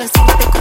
decirte